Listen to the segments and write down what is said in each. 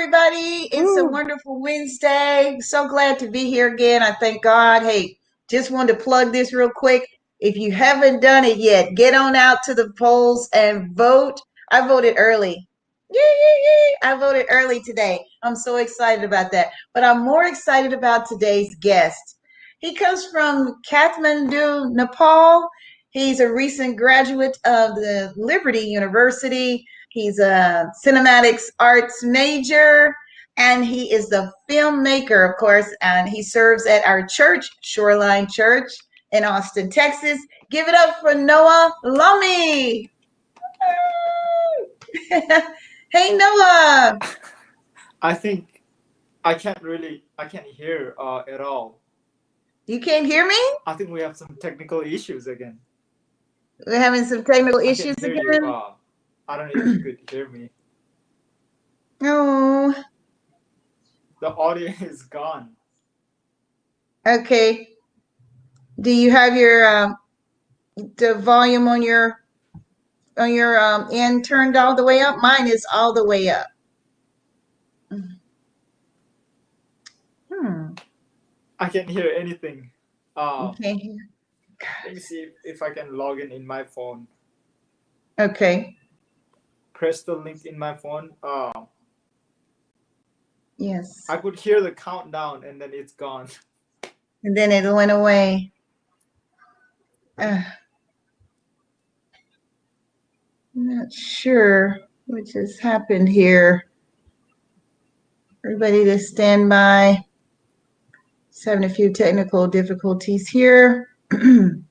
everybody. It's a wonderful Wednesday. So glad to be here again. I thank God. Hey, just wanted to plug this real quick. If you haven't done it yet, get on out to the polls and vote. I voted early. Yay, yay, yay. I voted early today. I'm so excited about that. But I'm more excited about today's guest. He comes from Kathmandu, Nepal. He's a recent graduate of the Liberty University. He's a cinematics arts major and he is the filmmaker, of course, and he serves at our church, Shoreline Church in Austin, Texas. Give it up for Noah Lummy. hey, Noah. I think I can't really, I can't hear uh, at all. You can't hear me? I think we have some technical issues again. We're having some technical issues again. You, uh, I don't know if you could hear me. Oh. The audio is gone. Okay. Do you have your um, the volume on your on your um, end turned all the way up? Mine is all the way up. Hmm. I can't hear anything. Uh, Okay. let me see if, if I can log in in my phone. Okay. Press the link in my phone. Uh, Yes. I could hear the countdown and then it's gone. And then it went away. Uh, I'm not sure what just happened here. Everybody to stand by. Just having a few technical difficulties here.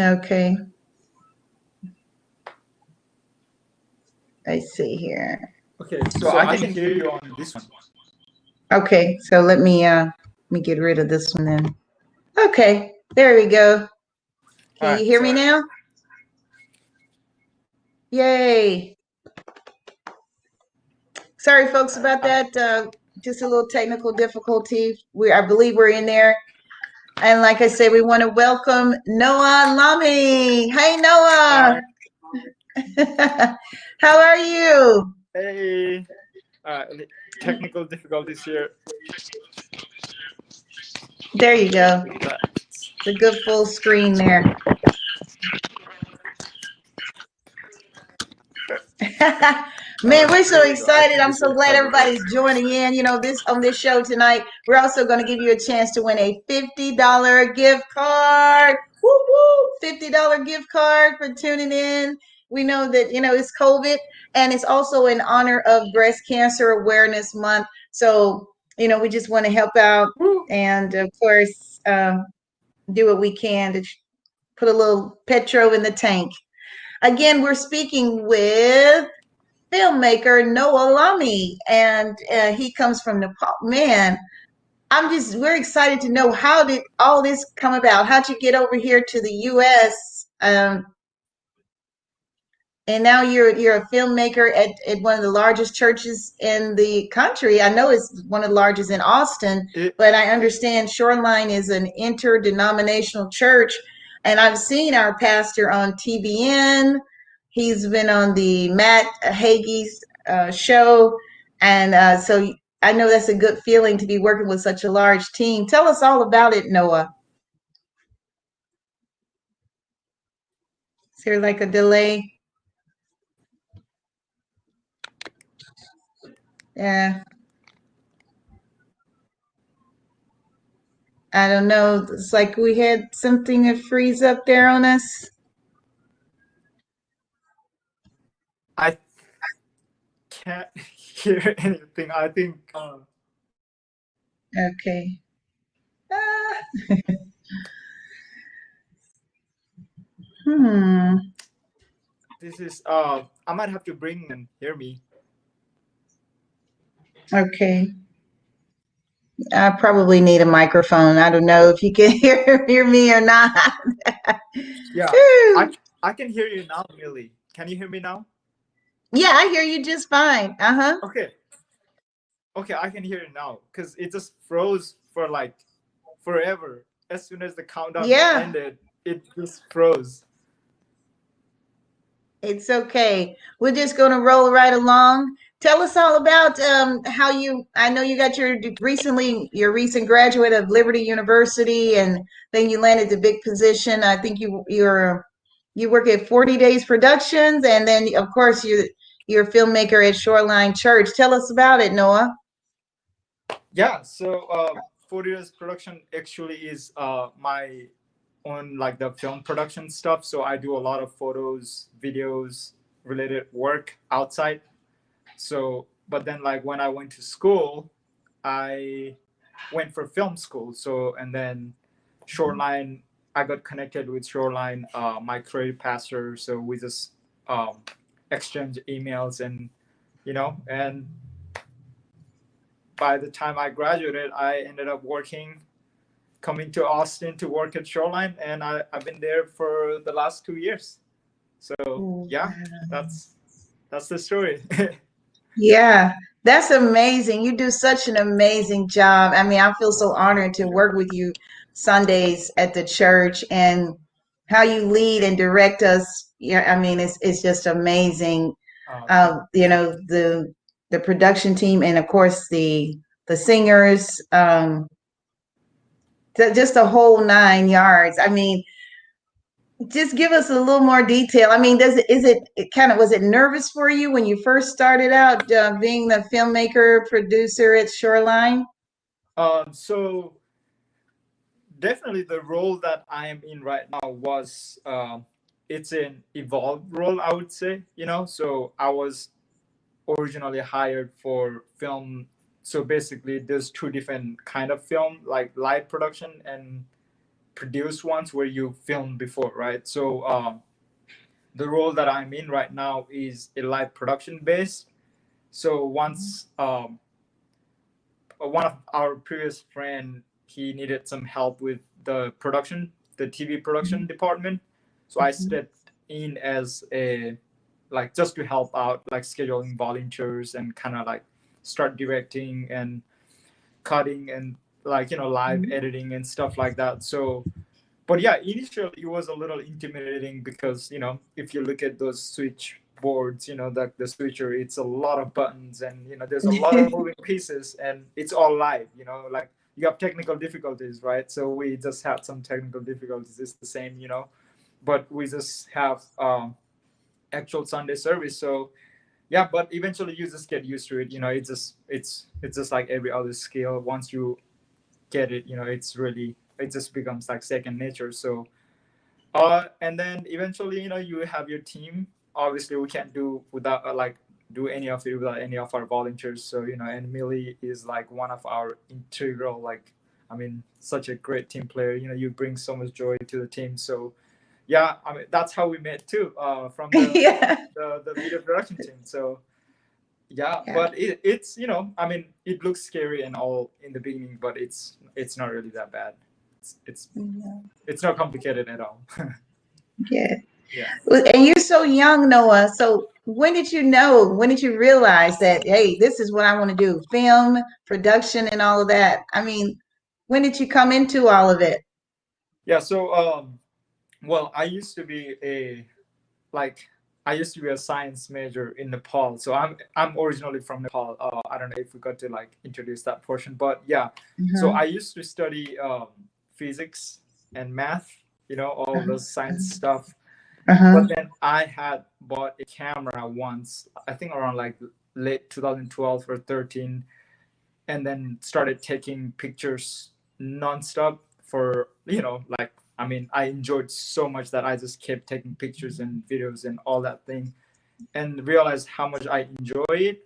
okay. I see here. Okay, so, I, can hear you on this one. Okay, so let me uh let me get rid of this one then. Okay, there we go. Can Alright, you hear me now? Yay. Sorry folks about that. Uh just a little technical difficulty. We I believe we're in there. And like I said, we want to welcome Noah Lamy. Hey Noah. How are you? Hey. Uh, technical difficulties here. There you go. It's a good full screen there. Man, we're so excited. I'm so glad everybody's joining in. You know, this on this show tonight, we're also going to give you a chance to win a $50 gift card. Woo woo! $50 gift card for tuning in. We know that, you know, it's COVID and it's also in honor of Breast Cancer Awareness Month. So, you know, we just want to help out and, of course, um, do what we can to put a little petrol in the tank. Again, we're speaking with filmmaker Noah Lamy, and uh, he comes from Nepal. Man, I'm just we're excited to know how did all this come about? How'd you get over here to the U.S. Um, and now you're you're a filmmaker at, at one of the largest churches in the country. I know it's one of the largest in Austin, It- but I understand Shoreline is an interdenominational church, and I've seen our pastor on TBN. He's been on the Matt Hagee's uh, show, and uh, so I know that's a good feeling to be working with such a large team. Tell us all about it, Noah. Is there like a delay? Yeah. I don't know. It's like we had something that freeze up there on us. I can't hear anything. I think uh, Okay. Ah. hmm. this is. Uh, I might have to bring and hear me. Okay. I probably need a microphone. I don't know if you can hear, hear me or not. Yeah, I I can hear you now, Millie. Can you hear me now? Yeah, I hear you just fine. Uh huh. Okay. Okay, I can hear you now because it just froze for like forever. As soon as the countdown Yeah. ended, it just froze. It's okay. We're just going to roll right along. Tell us all about um, how you. I know you got your recently your recent graduate of Liberty University, and then you landed the big position. I think you you're you work at Forty Days Productions, and then of course you you're a filmmaker at Shoreline Church. Tell us about it, Noah. Yeah. So uh, Forty Days Production actually is uh, my own like the film production stuff. So I do a lot of photos, videos related work outside. So, but then like when I went to school, I went for film school. So, and then Shoreline, I got connected with Shoreline, uh, my creative pastor. So we just um, exchange emails and, you know, and by the time I graduated, I ended up working coming to Austin to work at Shoreline, and I, I've been there for the last two years. So oh, yeah, that's that's the story. yeah, that's amazing. You do such an amazing job. I mean, I feel so honored to work with you Sundays at the church and how you lead and direct us. Yeah, I mean, it's it's just amazing. Um, uh, you know the the production team and of course the the singers. Um, just a whole nine yards. I mean, just give us a little more detail. I mean, does it is it, it kind of was it nervous for you when you first started out uh, being the filmmaker producer at Shoreline? Um, so definitely the role that I am in right now was uh, it's an evolved role, I would say. You know, so I was originally hired for film so basically there's two different kind of film like live production and produced ones where you film before right so um, the role that i'm in right now is a live production based so once um, one of our previous friend he needed some help with the production the tv production mm-hmm. department so i mm-hmm. stepped in as a like just to help out like scheduling volunteers and kind of like start directing and cutting and like you know live mm-hmm. editing and stuff like that so but yeah initially it was a little intimidating because you know if you look at those switch boards you know the, the switcher it's a lot of buttons and you know there's a lot of moving pieces and it's all live you know like you have technical difficulties right so we just had some technical difficulties it's the same you know but we just have um, actual sunday service. So yeah but eventually you just get used to it you know it's just it's it's just like every other skill. Once you get it you know it's really it just becomes like second nature. So uh and then eventually you know you have your team. Obviously we can't do without uh, like do any of it without any of our volunteers. So you know and millie is like one of our integral like i mean such a great team player. You know you bring so much joy to the team. So yeah, I mean that's how we met too, uh, from the, yeah. the, the video production team. So yeah, yeah, but it, it's you know, I mean, it looks scary and all in the beginning, but it's it's not really that bad. It's it's yeah. it's not complicated at all. yeah. Yeah. And you're so young, Noah. So when did you know? When did you realize that hey, this is what I want to do? Film, production, and all of that. I mean, when did you come into all of it? Yeah. So um, well, I used to be a like I used to be a science major in Nepal. So I'm I'm originally from Nepal. Uh, I don't know if we got to like introduce that portion, but yeah. Mm-hmm. So I used to study um, physics and math. You know all uh-huh. the science stuff. Uh-huh. But then I had bought a camera once. I think around like late 2012 or 13, and then started taking pictures nonstop for you know like I mean, I enjoyed so much that I just kept taking pictures and videos and all that thing, and realized how much I enjoy it.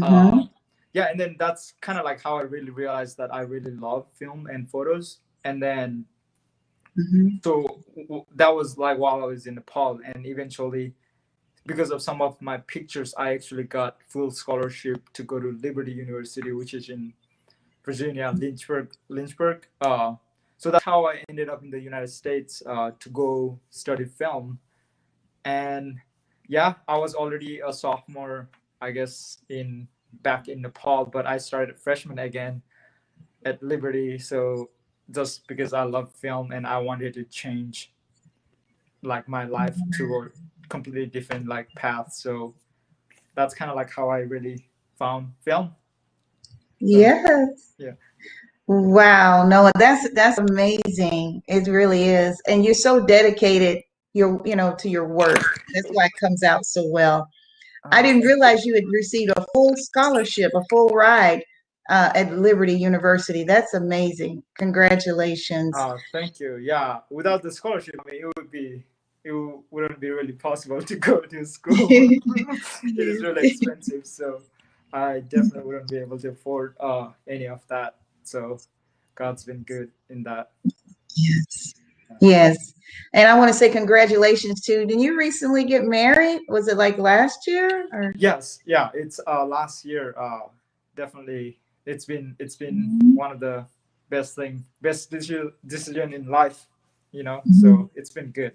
Mm-hmm. Uh, yeah, and then that's kind of like how I really realized that I really love film and photos. And then, mm-hmm. so w- that was like while I was in Nepal, and eventually, because of some of my pictures, I actually got full scholarship to go to Liberty University, which is in Virginia, Lynchburg, Lynchburg. Uh, so that's how I ended up in the United States uh, to go study film. And yeah, I was already a sophomore, I guess, in back in Nepal, but I started freshman again at Liberty. So just because I love film and I wanted to change like my life to a completely different like path. So that's kind of like how I really found film. Yes. yeah. Wow, Noah, that's that's amazing. It really is, and you're so dedicated. Your you know to your work. That's why it comes out so well. I didn't realize you had received a full scholarship, a full ride uh, at Liberty University. That's amazing. Congratulations. Uh, thank you. Yeah, without the scholarship, I mean, it would be it wouldn't be really possible to go to school. it is really expensive, so I definitely wouldn't be able to afford uh, any of that. So God's been good in that. Yes. Yes. And I want to say congratulations too. Did you recently get married? Was it like last year or Yes, yeah, it's uh, last year. Uh, definitely, it's been it's been Mhm. one of the best thing, best decision decision in life. You know, Mhm. so it's been good.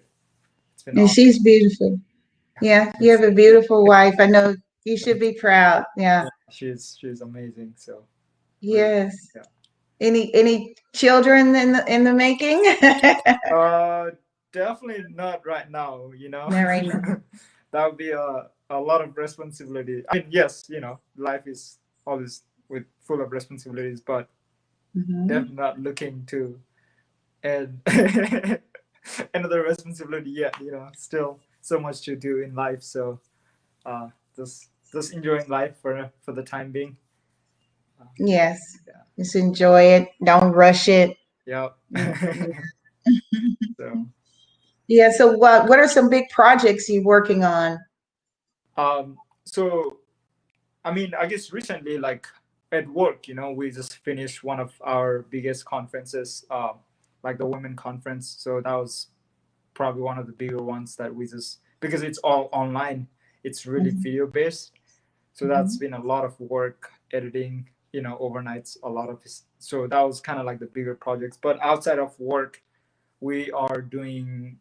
It's been and awesome. she's beautiful. Yeah, you have a beautiful wife. I know you should be proud. Yeah. she's she's amazing. So Yes. Yeah. Any any children in the in the making? Uh, definitely not right now. You know, right now. that would be a a lot of responsibility. I mean, yes, you know, life is always with full of responsibilities, but Mhm. definitely not looking to add another responsibility yet. You know, still so much to do in life. So, uh, just just enjoying life for for the time being. Yes. Yeah. Just enjoy it. Don't rush it. Yep. so. Yeah. So what what are some big projects you're working on? Um, so, I mean, I guess recently, like at work, you know, we just finished one of our biggest conferences, uh, like the women conference. So that was probably one of the bigger ones that we just because it's all online. It's really Mhm. video based. So that's been a lot of work editing, you know, overnights, a lot of this. So that was kind of like the bigger projects. But outside of work, we are doing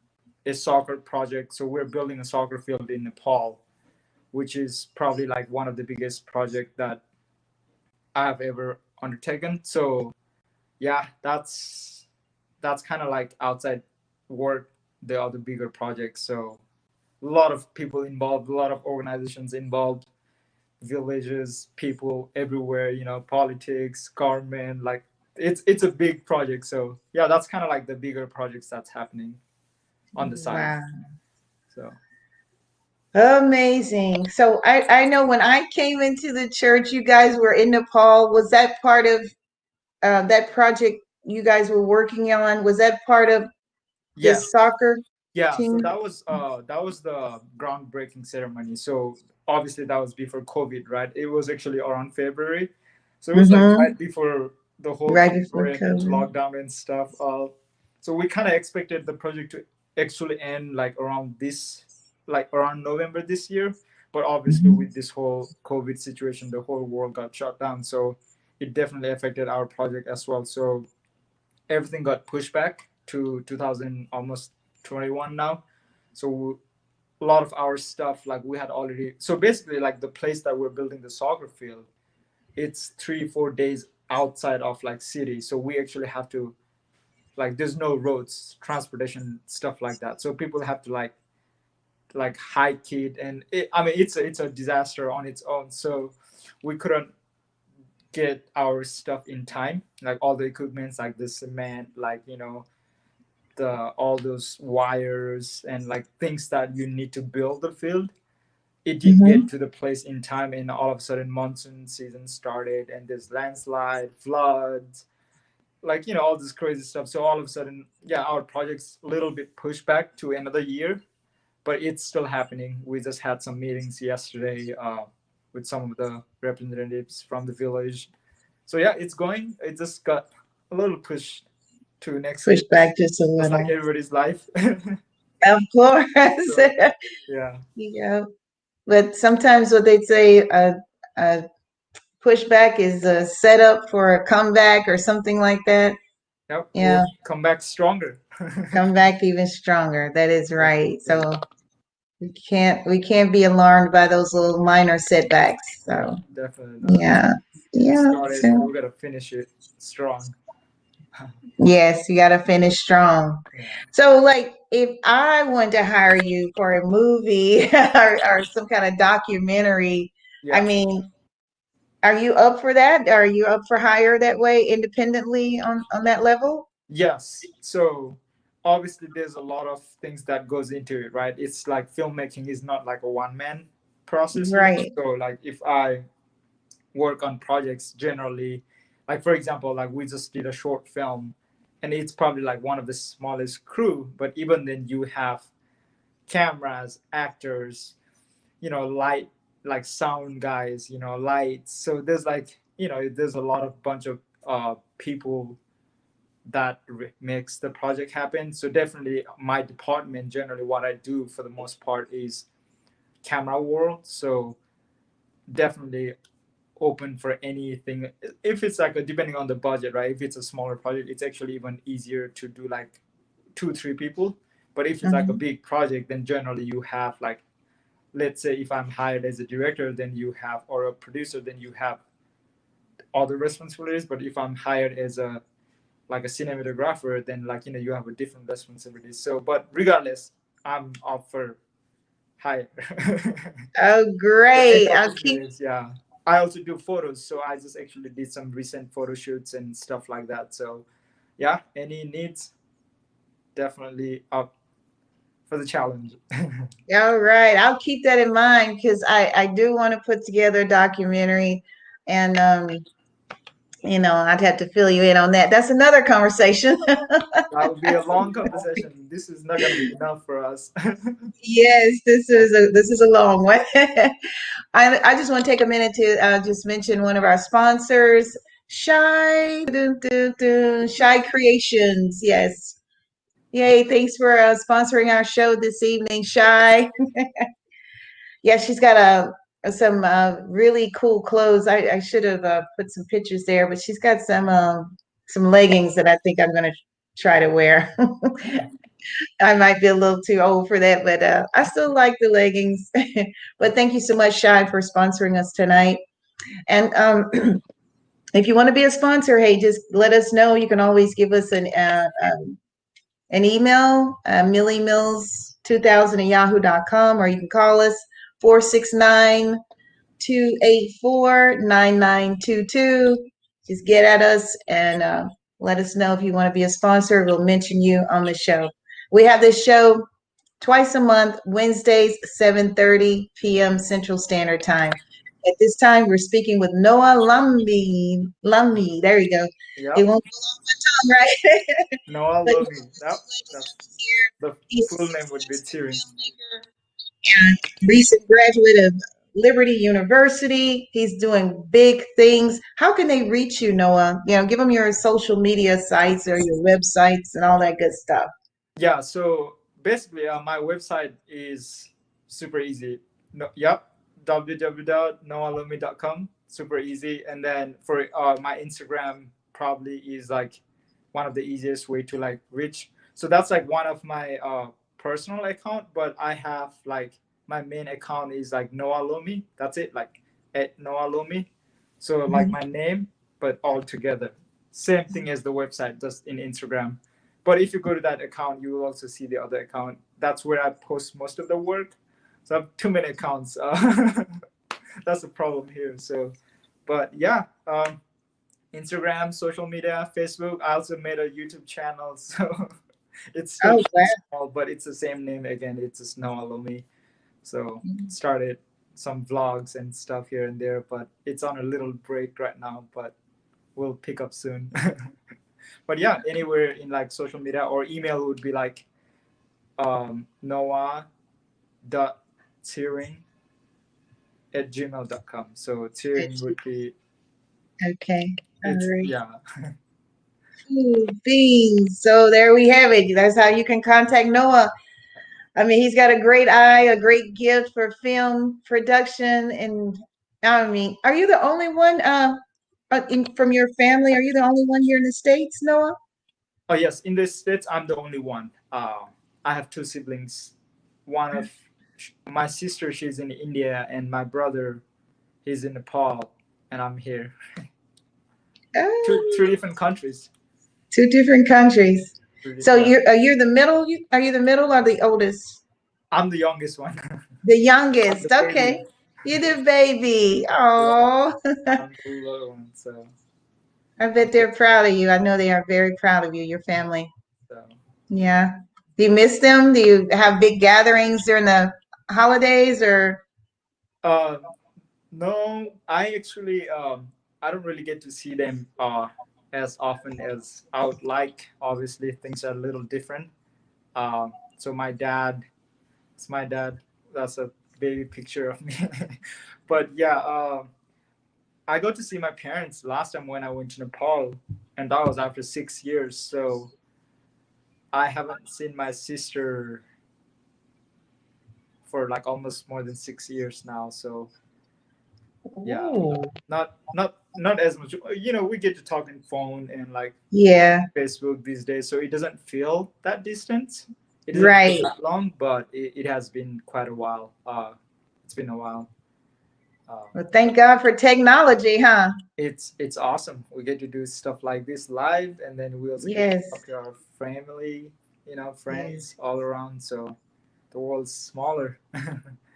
a soccer project. So we're building a soccer field in Nepal which is probably like one of the biggest project that I have ever undertaken. So yeah, that's that's kind of like outside work, the other bigger projects. So a lot of people involved, a lot of organizations involved, villages, people everywhere, you know, politics, government, like it's it's a big project. So yeah, that's kind of like the bigger projects that's happening on the side. Wow. So Amazing. So I, I know when I came into the church, you guys were in Nepal. Was that part of uh, that project you guys were working on? Was that part of yeah, this soccer? Yeah, so that was uh that was the groundbreaking ceremony. So obviously that was before COVID, right? It was actually around February. So it was Mhm. like right before the whole Right before lockdown and stuff. Uh, so we kind of expected the project to actually end like around this, like around November this year. But obviously Mhm. with this whole COVID situation, the whole world got shut down. So it definitely affected our project as well. So everything got pushed back to 2000 almost 21 now. So a lot of our stuff like we had already so basically like the place that we're building the soccer field it's three four days outside of like city. So we actually have to like there's no roads transportation stuff like that. So people have to like like hike it. And it, i mean it's a, it's a disaster on its own. So we couldn't get our stuff in time. Like all the equipments like the cement like you know the all those wires and like things that you need to build the field it didn't get to the place in time and all of a sudden monsoon season started and there's landslide floods like you know all this crazy stuff. So all of a sudden yeah our project's a little bit pushed back to another year but it's still happening. We just had some meetings yesterday uh, with some of the representatives from the village. So yeah it's going it just got a little pushed to next Push year back just a just little. like everybody's life Of course. yeah yeah. But sometimes what they say, a, a pushback is a setup for a comeback or something like that. yep Yeah. we'll come back stronger Come back even stronger. That is right. So we can't we can't be alarmed by those little minor setbacks. So definitely not. yeah. Yeah. started so- we're gonna finish it strong Yes, you got to finish strong. So, like, if I want to hire you for a movie or, or some kind of documentary, I mean, are you up for that? Are you up for hire that way independently on on that level? Yes. So obviously there's a lot of things that goes into it, right? It's like filmmaking is not like a one man process. Right. So like if I work on projects generally, like for example, like we just did a short film and it's probably like one of the smallest crew, but even then you have cameras, actors, you know, light like sound guys, you know, lights. So there's like, you know, there's a lot of bunch of uh people that re- makes the project happen. So definitely my department generally what I do for the most part is camera world. So definitely open for anything. If it's like a, depending on the budget right? If it's a smaller project it's actually even easier to do like two three people. But if it's like a Mhm. big project then generally you have like let's say if i'm hired as a director then you have or a producer then you have other responsibilities. But if i'm hired as a like a cinematographer then like you know you have a different responsibilities. So but regardless i'm up for hire. Oh, great. I'll keep yeah. I also do photos, so I just actually did some recent photo shoots and stuff like that. So, yeah, any needs, definitely up for the challenge. All right, I'll keep that in mind because I I do want to put together a documentary, and um, you know, I'd have to fill you in on that. That's another conversation. that would be a long conversation. This is not going to be enough for us. Yes, this is a this is a long one. I I just want to take a minute to uh, just mention one of our sponsors, Shy dun, dun, dun, Shy Creations. Yes, yay! Thanks for uh, sponsoring our show this evening, Shy. Yeah, she's got a some uh, really cool clothes. I, I should have uh, put some pictures there, but she's got some um, some leggings that I think I'm gonna try to wear. I might be a little too old for that, but uh, I still like the leggings. but thank you so much, Shy, for sponsoring us tonight. And um, if you want to be a sponsor, hey, just let us know. You can always give us an uh, um, an email, uh, millymills2000 at yahoo.com, or you can call us 469 284 9922. Just get at us and uh, let us know if you want to be a sponsor. We'll mention you on the show. We have this show twice a month, Wednesdays, 7:30 p.m. Central Standard Time. At this time, we're speaking with Noah Lumby. Lumby, there you go. yeah. It won't go off my tongue, right? No, I But. That, that's the full name would be Tyrion. And recent graduate of Liberty University. He's doing big things. How can they reach you, Noah? You know, give them your social media sites or your websites and all that good stuff. Yeah, so basically, uh, my website is super easy. No, yep, www.noalumi.com. Super easy. And then for uh, my Instagram, probably is like one of the easiest way to like reach. So that's like one of my uh, personal account, but I have like my main account is like Noah Lomi. That's it, like at Noah Lomi. So like Mhm. my name, but all together. Same thing as the website, just in Instagram. But if you go to that account, you will also see the other account. That's where I post most of the work. So I have too many accounts. Uh, that's the problem here. So, but yeah, um, Instagram, social media, Facebook. I also made a YouTube channel. So it's still small, but it's the same name again. It's just Noah Lomi. So Mhm. started some vlogs and stuff here and there, but it's on a little break right now. But we'll pick up soon. but yeah, anywhere in like social media or email would be like um, Noah dot Tearing at gmail.com. So Tearing would be Okay. All right. yeah. Cool beans. So there we have it. That's how you can contact Noah. I mean, he's got a great eye, a great gift for film production, and I mean, are you the only one uh, uh, in, from your family? Are you the only one here in the states, Noah? Oh yes, in the states, I'm the only one. Uh, I have two siblings. One of my sister, she's in India, and my brother, he's in Nepal, and I'm here. Oh, Two, three different countries. Two different countries. So you're are you the middle? You- Are you the middle or the oldest? I'm the youngest one. The youngest. The baby. Okay. You're the baby. Oh, I'm the little one. So, I bet they're proud of you. I know they are very proud of you, your family. so Yeah. Do you miss them? Do you have big gatherings during the holidays or? Um, no, I actually um, I don't really get to see them uh, as often as I would like. Obviously, things are a little different. Um, so my dad, it's my dad. That's a baby picture of me. but yeah, um, I got to see my parents last time when I went to Nepal, and that was after six years. So I haven't seen my sister for like almost more than six years now. So Yeah. Ooh. not not not as much you know we get to talk on phone and like Yeah. facebook these days so it doesn't feel that distance it doesn't Right. feel that long but it, it has been quite a while uh it's been a while uh, Well, thank God for technology, huh? it's it's awesome we get to do stuff like this live and then we also get Yes. to talk to our family you know friends all around so the world's smaller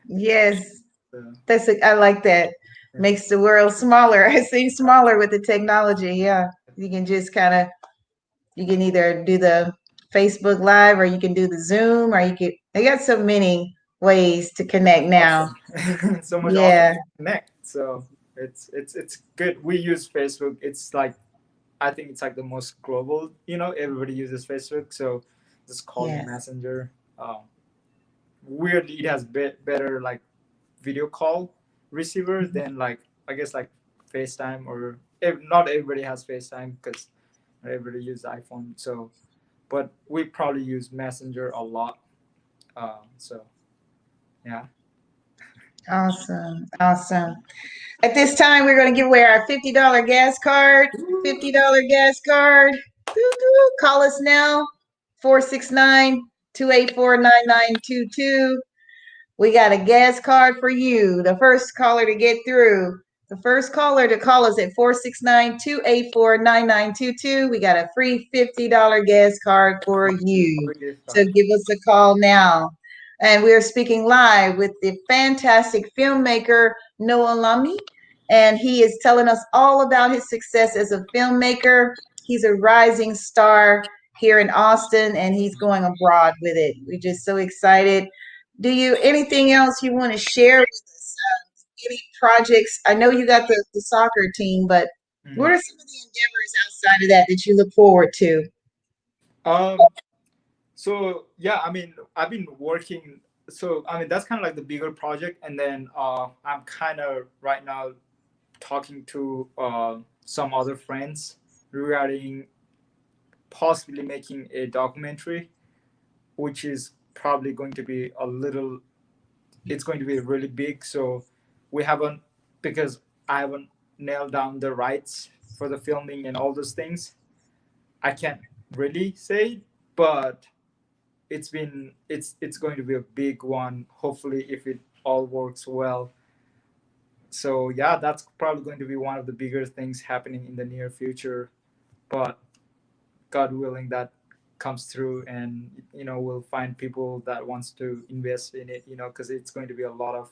Yes. so, That's a, I like that. Makes the world smaller. It seems smaller with the technology. Yeah. You can just kind of you can either do the Facebook live or you can do the Zoom or you can they got so many ways to connect now. so much Yeah. connect so it's it's it's good we use facebook it's like i think it's like the most global you know everybody uses facebook so just call Yes. messenger um weirdly it has bit better like video call receiver Mhm. than like i guess like facetime or if not everybody has facetime because not everybody uses iphone so but we probably use messenger a lot um so yeah Awesome. Awesome. At this time, we're going to give away our $50 gas card. $50 gas card. Call us now 469 284 9922. We got a gas card for you. The first caller to get through. The first caller to call us at 469 284 9922. We got a free $50 gas card for you. So give us a call now. And we are speaking live with the fantastic filmmaker Noah Lummy. And he is telling us all about his success as a filmmaker. He's a rising star here in Austin and he's going abroad with it. We're just so excited. Do you anything else you want to share with us? Uh, any projects? I know you got the, the soccer team, but Mm. what are some of the endeavors outside of that that you look forward to? Um. So yeah, I mean, I've been working. So I mean, that's kind of like the bigger project, and then uh, I'm kind of right now talking to uh, some other friends regarding possibly making a documentary, which is probably going to be a little. It's going to be really big. So we haven't because I haven't nailed down the rights for the filming and all those things. I can't really say, but it's been it's it's going to be a big one. Hopefully, if it all works well. So yeah, that's probably going to be one of the bigger things happening in the near future, but God willing, that comes through, and you know we'll find people that wants to invest in it. You know, because it's going to be a lot of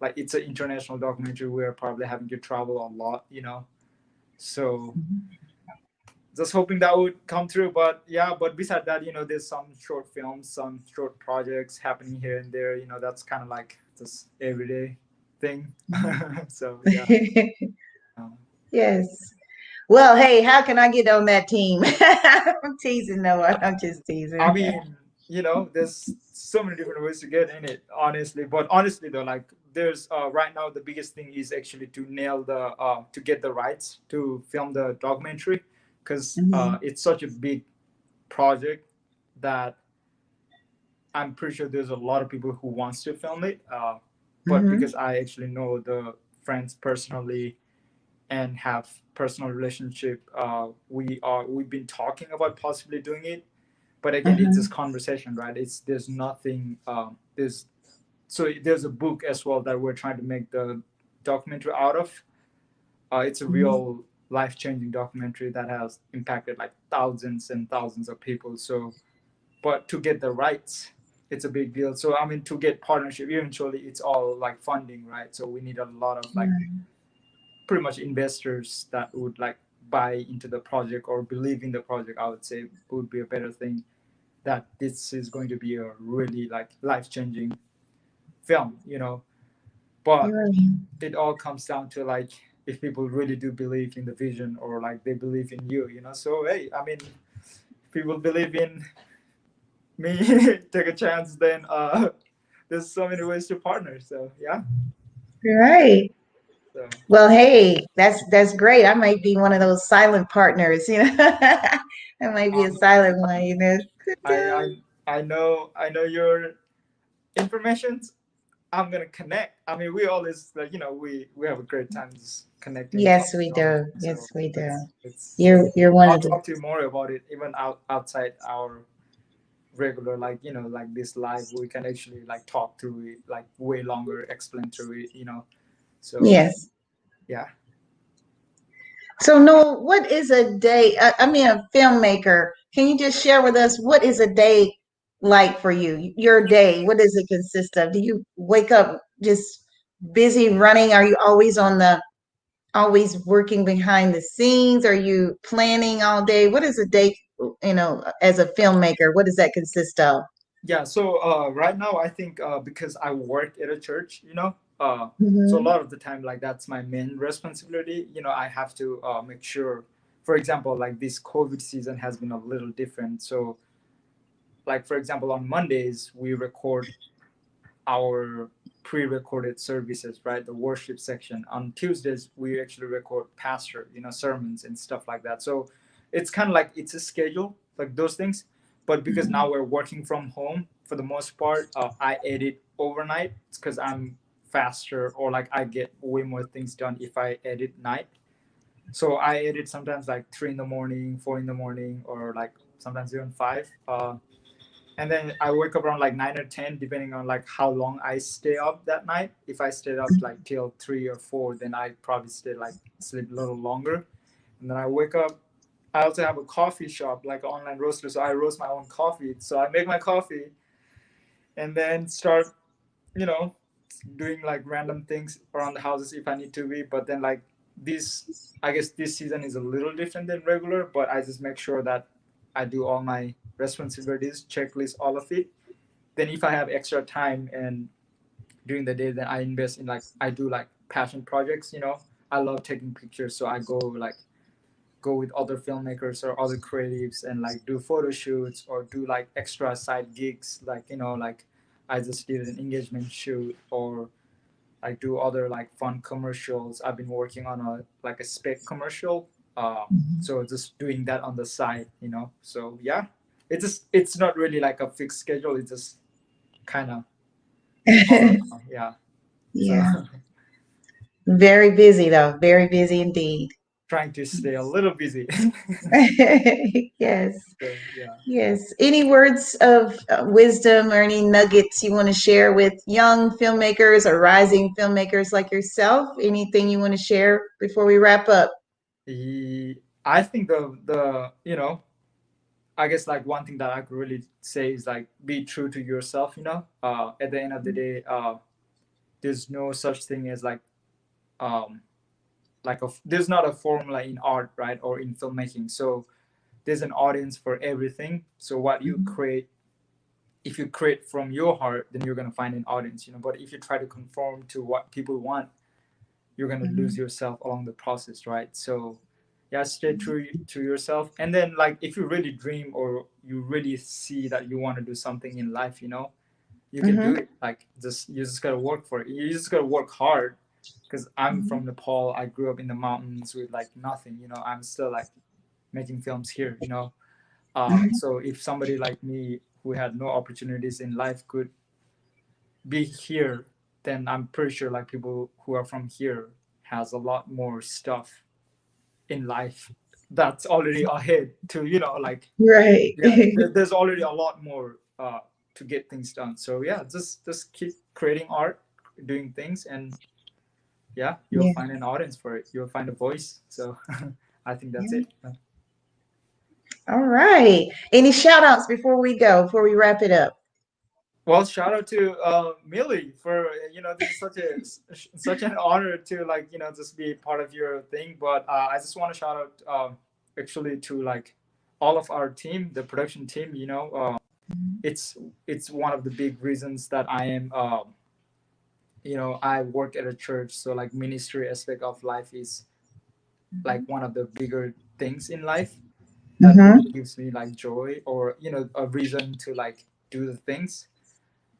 like it's an international documentary. We're probably having to travel a lot. You know, so just hoping that would come through but yeah but beside that you know there's some short films some short projects happening here and there you know that's kind of like this everyday thing so yeah um, yes. Well, hey, how can I get on that team? I'm teasing Noah. I'm just teasing. i mean you know there's so many different ways to get in it honestly but honestly though like there's uh, right now the biggest thing is actually to nail the uh, to get the rights to film the documentary because uh, it's such a big project that i'm pretty sure there's a lot of people who wants to film it uh, but Mhm. because i actually know the friends personally and have personal relationship uh, we are we've been talking about possibly doing it. But again it's this conversation right? It's there's nothing um, there's so there's a book as well that we're trying to make the documentary out of. Uh, it's a Mhm. real life-changing documentary that has impacted like thousands and thousands of people so but to get the rights it's a big deal. So i mean to get partnership eventually it's all like funding right? So we need a lot of like pretty much investors that would like buy into the project or believe in the project i would say would be a better thing that this is going to be a really like life-changing film you know? But it all comes down to like if people really do believe in the vision or like they believe in you you know? So hey i mean if people believe in me take a chance then uh there's so many ways to partner so yeah. Right. So Well, hey, that's that's great. I might be one of those silent partners, you know. I might be a silent one, you know. I, I i know i know your informations i'm gonna connect i mean we always like you know we we have a great time just connecting Yes, we do. so Yes, we do. it's, it's You're you're one I'll of the talk to you more about it even out outside our regular like you know like this live we can actually like talk through it like way longer explain through it you know so yes. yeah So Noel, what is a day? I, I mean, a filmmaker. Can you just share with us what is a day like for you? Your day. What does it consist of? Do you wake up just busy running? Are you always on the always working behind the scenes? Are you planning all day? What is a day, you know, as a filmmaker? What does that consist of? yeah so uh right now i think uh because i work at a church you know uh so a Mhm. lot of the time like that's my main responsibility. You know i have to uh, make sure for example like this covid season has been a little different. So like for example on mondays we record our pre-recorded services right? The worship section. On tuesdays we actually record pastor you know sermons and stuff like that. So it's kind of like it's a schedule like those things. But because now we're working from home for the most part uh, i edit overnight because i'm faster or like i get way more things done if i edit night so i edit sometimes like three in the morning four in the morning or like sometimes even five uh, and then I wake up around like nine or ten, depending on like how long I stay up that night. If I stayed up like till three or four, then I probably stay like sleep a little longer. And then I wake up. I also have a coffee shop, like an online roaster, so I roast my own coffee. So I make my coffee, and then start, you know, doing like random things around the houses if I need to be. But then like this, I guess this season is a little different than regular. But I just make sure that I do all my responsibilities, checklist, all of it. Then if I have extra time and during the day, then I invest in like I do like passion projects. You know, I love taking pictures, so I go like go with other filmmakers or other creatives and like do photo shoots or do like extra side gigs. Like you know, like I just did an engagement shoot or I do other like fun commercials. I've been working on a like a spec commercial. Uh, so just doing that on the side, you know. So yeah, it's just it's not really like a fixed schedule. It's just kind of yeah. Yeah. So Very busy though. Very busy indeed. Trying to stay a little busy. yes. so, yeah. Yes. Any words of uh, wisdom or any nuggets you want to share with young filmmakers or rising filmmakers like yourself? Anything you want to share before we wrap up? I think the the you know, I guess like one thing that I could really say is like be true to yourself. You know, uh, at the end of the day, uh, there's no such thing as like, um, like a there's not a formula in art, right, or in filmmaking. So there's an audience for everything. So what you Mhm. create, if you create from your heart, then you're gonna find an audience. You know, but if you try to conform to what people want, you're gonna Mhm. lose yourself along the process, right? So yeah stay true to yourself and then like if you really dream or you really see that you want to do something in life you know you can do it like just you just gotta work for it you just gotta work hard because i'm Mhm. from nepal i grew up in the mountains with like nothing you know i'm still like making films here you know uh, Mhm. so if somebody like me who had no opportunities in life could be here then i'm pretty sure like people who are from here has a lot more stuff in life that's already ahead to you know like Right. yeah there's already a lot more uh to get things done so yeah just just keep creating art doing things and yeah, you'll Yeah. find an audience for it. You'll find a voice. So I think that's it. All right. Any shout outs before we go, before we wrap it up? Well, shout out to uh, Millie for you know this is such a such an honor to like you know just be part of your thing. But uh, I just want to shout out um, actually to like all of our team, the production team. You know, uh, it's it's one of the big reasons that I am. Um, you know, I work at a church, so like ministry aspect of life is like one of the bigger things in life that Mhm. gives me like joy or you know a reason to like do the things.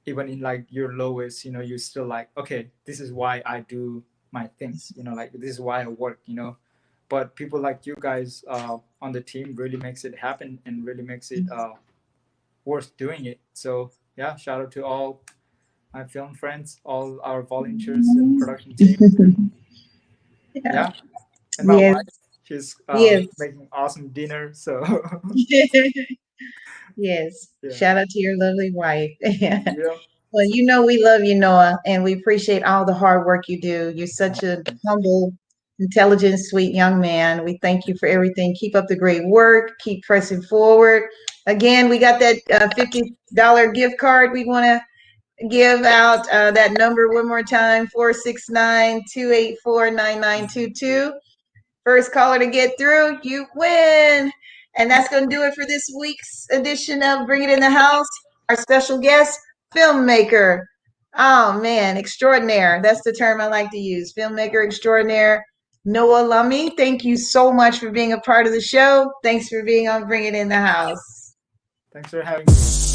Even in like your lowest you know you're still like okay this is why i do my things you know like this is why i work you know? But people like you guys uh, on the team really makes it happen and really makes it uh, worth doing it. So yeah shout out to all my film friends all our volunteers and production team yeah and my Yes. wife she's uh, Yes. making awesome dinner so yes. Yeah. Shout out to your lovely wife. yeah Well, you know we love you, Noah, and we appreciate all the hard work you do. You're such a humble, intelligent, sweet young man. We thank you for everything. Keep up the great work. Keep pressing forward. Again, we got that uh, $50 gift card we want to give out. Uh, that number one more time, 469-284-9922. First caller to get through, you win. And that's going to do it for this week's edition of Bring It in the House. Our special guest, filmmaker. Oh man, extraordinaire. That's the term I like to use. Filmmaker extraordinaire. Noah Lummy, thank you so much for being a part of the show. Thanks for being on Bring It in the House. thanks for having me